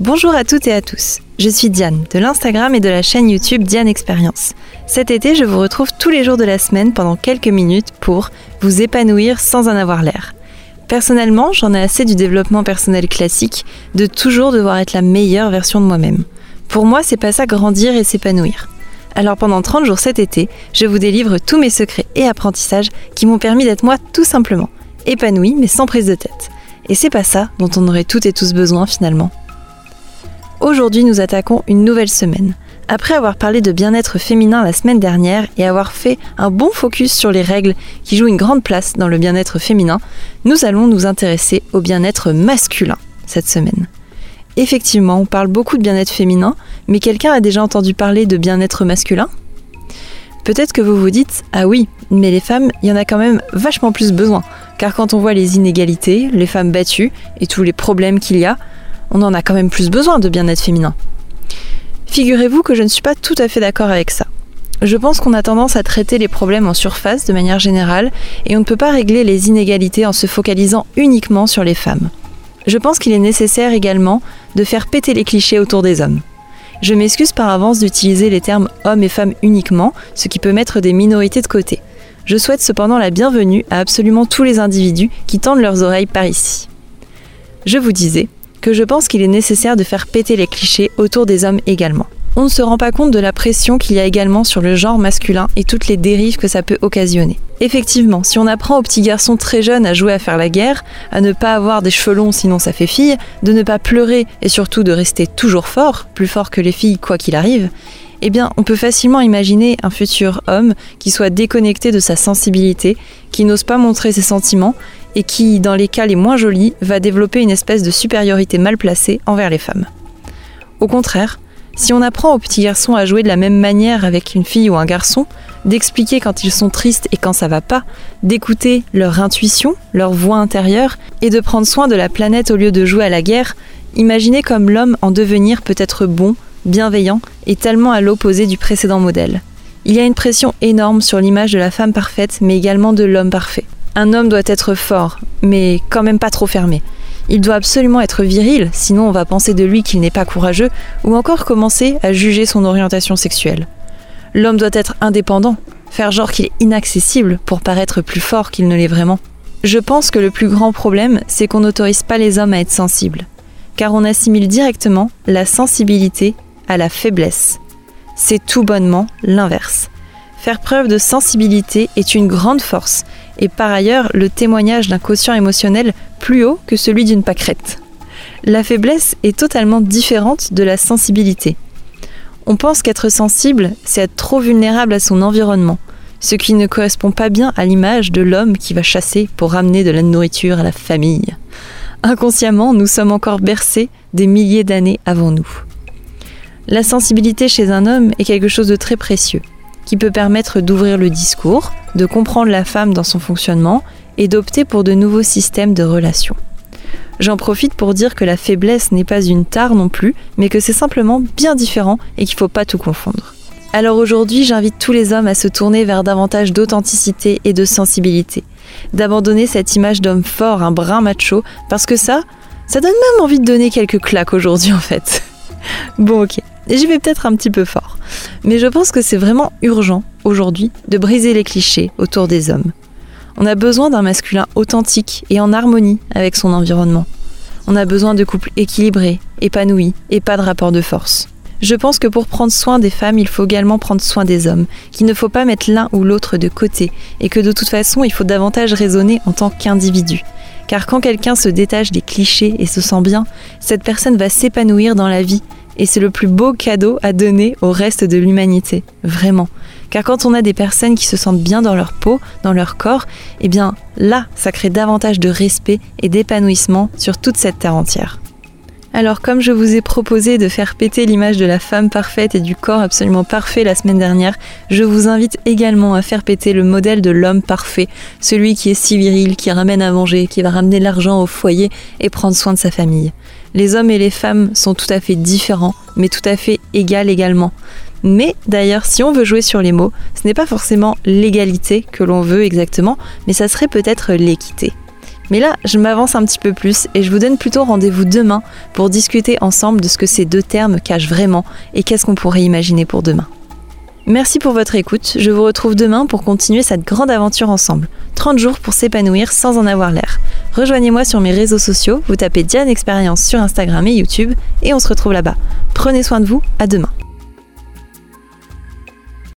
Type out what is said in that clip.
Bonjour à toutes et à tous. Je suis Diane de l'Instagram et de la chaîne YouTube Diane Expérience. Cet été, je vous retrouve tous les jours de la semaine pendant quelques minutes pour vous épanouir sans en avoir l'air. Personnellement, j'en ai assez du développement personnel classique, de toujours devoir être la meilleure version de moi-même. Pour moi, c'est pas ça grandir et s'épanouir. Alors pendant 30 jours cet été, je vous délivre tous mes secrets et apprentissages qui m'ont permis d'être moi tout simplement, épanouie mais sans prise de tête. Et c'est pas ça dont on aurait toutes et tous besoin finalement. Aujourd'hui, nous attaquons une nouvelle semaine. Après avoir parlé de bien-être féminin la semaine dernière et avoir fait un bon focus sur les règles qui jouent une grande place dans le bien-être féminin, nous allons nous intéresser au bien-être masculin cette semaine. Effectivement, on parle beaucoup de bien-être féminin, mais quelqu'un a déjà entendu parler de bien-être masculin? Peut-être que vous vous dites Ah oui, mais les femmes, il y en a quand même vachement plus besoin, car quand on voit les inégalités, les femmes battues et tous les problèmes qu'il y a, on en a quand même plus besoin de bien-être féminin. Figurez-vous que je ne suis pas tout à fait d'accord avec ça. Je pense qu'on a tendance à traiter les problèmes en surface de manière générale et on ne peut pas régler les inégalités en se focalisant uniquement sur les femmes. Je pense qu'il est nécessaire également de faire péter les clichés autour des hommes. Je m'excuse par avance d'utiliser les termes hommes et femmes uniquement, ce qui peut mettre des minorités de côté. Je souhaite cependant la bienvenue à absolument tous les individus qui tendent leurs oreilles par ici. Je vous disais, que je pense qu'il est nécessaire de faire péter les clichés autour des hommes également. On ne se rend pas compte de la pression qu'il y a également sur le genre masculin et toutes les dérives que ça peut occasionner. Effectivement, si on apprend aux petits garçons très jeunes à jouer à faire la guerre, à ne pas avoir des cheveux sinon ça fait fille, de ne pas pleurer et surtout de rester toujours fort, plus fort que les filles quoi qu'il arrive, eh bien, on peut facilement imaginer un futur homme qui soit déconnecté de sa sensibilité, qui n'ose pas montrer ses sentiments et qui, dans les cas les moins jolis, va développer une espèce de supériorité mal placée envers les femmes. Au contraire, si on apprend aux petits garçons à jouer de la même manière avec une fille ou un garçon, d'expliquer quand ils sont tristes et quand ça va pas, d'écouter leur intuition, leur voix intérieure et de prendre soin de la planète au lieu de jouer à la guerre, imaginez comme l'homme en devenir peut être bon, bienveillant et tellement à l'opposé du précédent modèle. Il y a une pression énorme sur l'image de la femme parfaite mais également de l'homme parfait. Un homme doit être fort, mais quand même pas trop fermé. Il doit absolument être viril, sinon on va penser de lui qu'il n'est pas courageux, ou encore commencer à juger son orientation sexuelle. L'homme doit être indépendant, faire genre qu'il est inaccessible pour paraître plus fort qu'il ne l'est vraiment. Je pense que le plus grand problème, c'est qu'on n'autorise pas les hommes à être sensibles, car on assimile directement la sensibilité à la faiblesse. C'est tout bonnement l'inverse. Faire preuve de sensibilité est une grande force et par ailleurs le témoignage d'un quotient émotionnel plus haut que celui d'une pâquerette. La faiblesse est totalement différente de la sensibilité. On pense qu'être sensible, c'est être trop vulnérable à son environnement, ce qui ne correspond pas bien à l'image de l'homme qui va chasser pour ramener de la nourriture à la famille. Inconsciemment, nous sommes encore bercés des milliers d'années avant nous. La sensibilité chez un homme est quelque chose de très précieux qui peut permettre d'ouvrir le discours, de comprendre la femme dans son fonctionnement et d'opter pour de nouveaux systèmes de relations. J'en profite pour dire que la faiblesse n'est pas une tare non plus, mais que c'est simplement bien différent et qu'il ne faut pas tout confondre. Alors aujourd'hui, j'invite tous les hommes à se tourner vers davantage d'authenticité et de sensibilité, d'abandonner cette image d'homme fort, un brin macho, parce que ça, ça donne même envie de donner quelques claques aujourd'hui en fait. Bon ok, j'y vais peut-être un petit peu fort. Mais je pense que c'est vraiment urgent aujourd'hui de briser les clichés autour des hommes. On a besoin d'un masculin authentique et en harmonie avec son environnement. On a besoin de couples équilibrés, épanouis et pas de rapport de force. Je pense que pour prendre soin des femmes, il faut également prendre soin des hommes, qu'il ne faut pas mettre l'un ou l'autre de côté, et que de toute façon, il faut davantage raisonner en tant qu'individu. Car quand quelqu'un se détache des clichés et se sent bien, cette personne va s'épanouir dans la vie et c'est le plus beau cadeau à donner au reste de l'humanité, vraiment. Car quand on a des personnes qui se sentent bien dans leur peau, dans leur corps, eh bien là, ça crée davantage de respect et d'épanouissement sur toute cette terre entière. Alors comme je vous ai proposé de faire péter l'image de la femme parfaite et du corps absolument parfait la semaine dernière, je vous invite également à faire péter le modèle de l'homme parfait, celui qui est si viril, qui ramène à manger, qui va ramener l'argent au foyer et prendre soin de sa famille. Les hommes et les femmes sont tout à fait différents, mais tout à fait égales également. Mais d'ailleurs, si on veut jouer sur les mots, ce n'est pas forcément l'égalité que l'on veut exactement, mais ça serait peut-être l'équité. Mais là, je m'avance un petit peu plus et je vous donne plutôt rendez-vous demain pour discuter ensemble de ce que ces deux termes cachent vraiment et qu'est-ce qu'on pourrait imaginer pour demain. Merci pour votre écoute, je vous retrouve demain pour continuer cette grande aventure ensemble. 30 jours pour s'épanouir sans en avoir l'air. Rejoignez-moi sur mes réseaux sociaux, vous tapez Diane Expérience sur Instagram et YouTube et on se retrouve là-bas. Prenez soin de vous, à demain.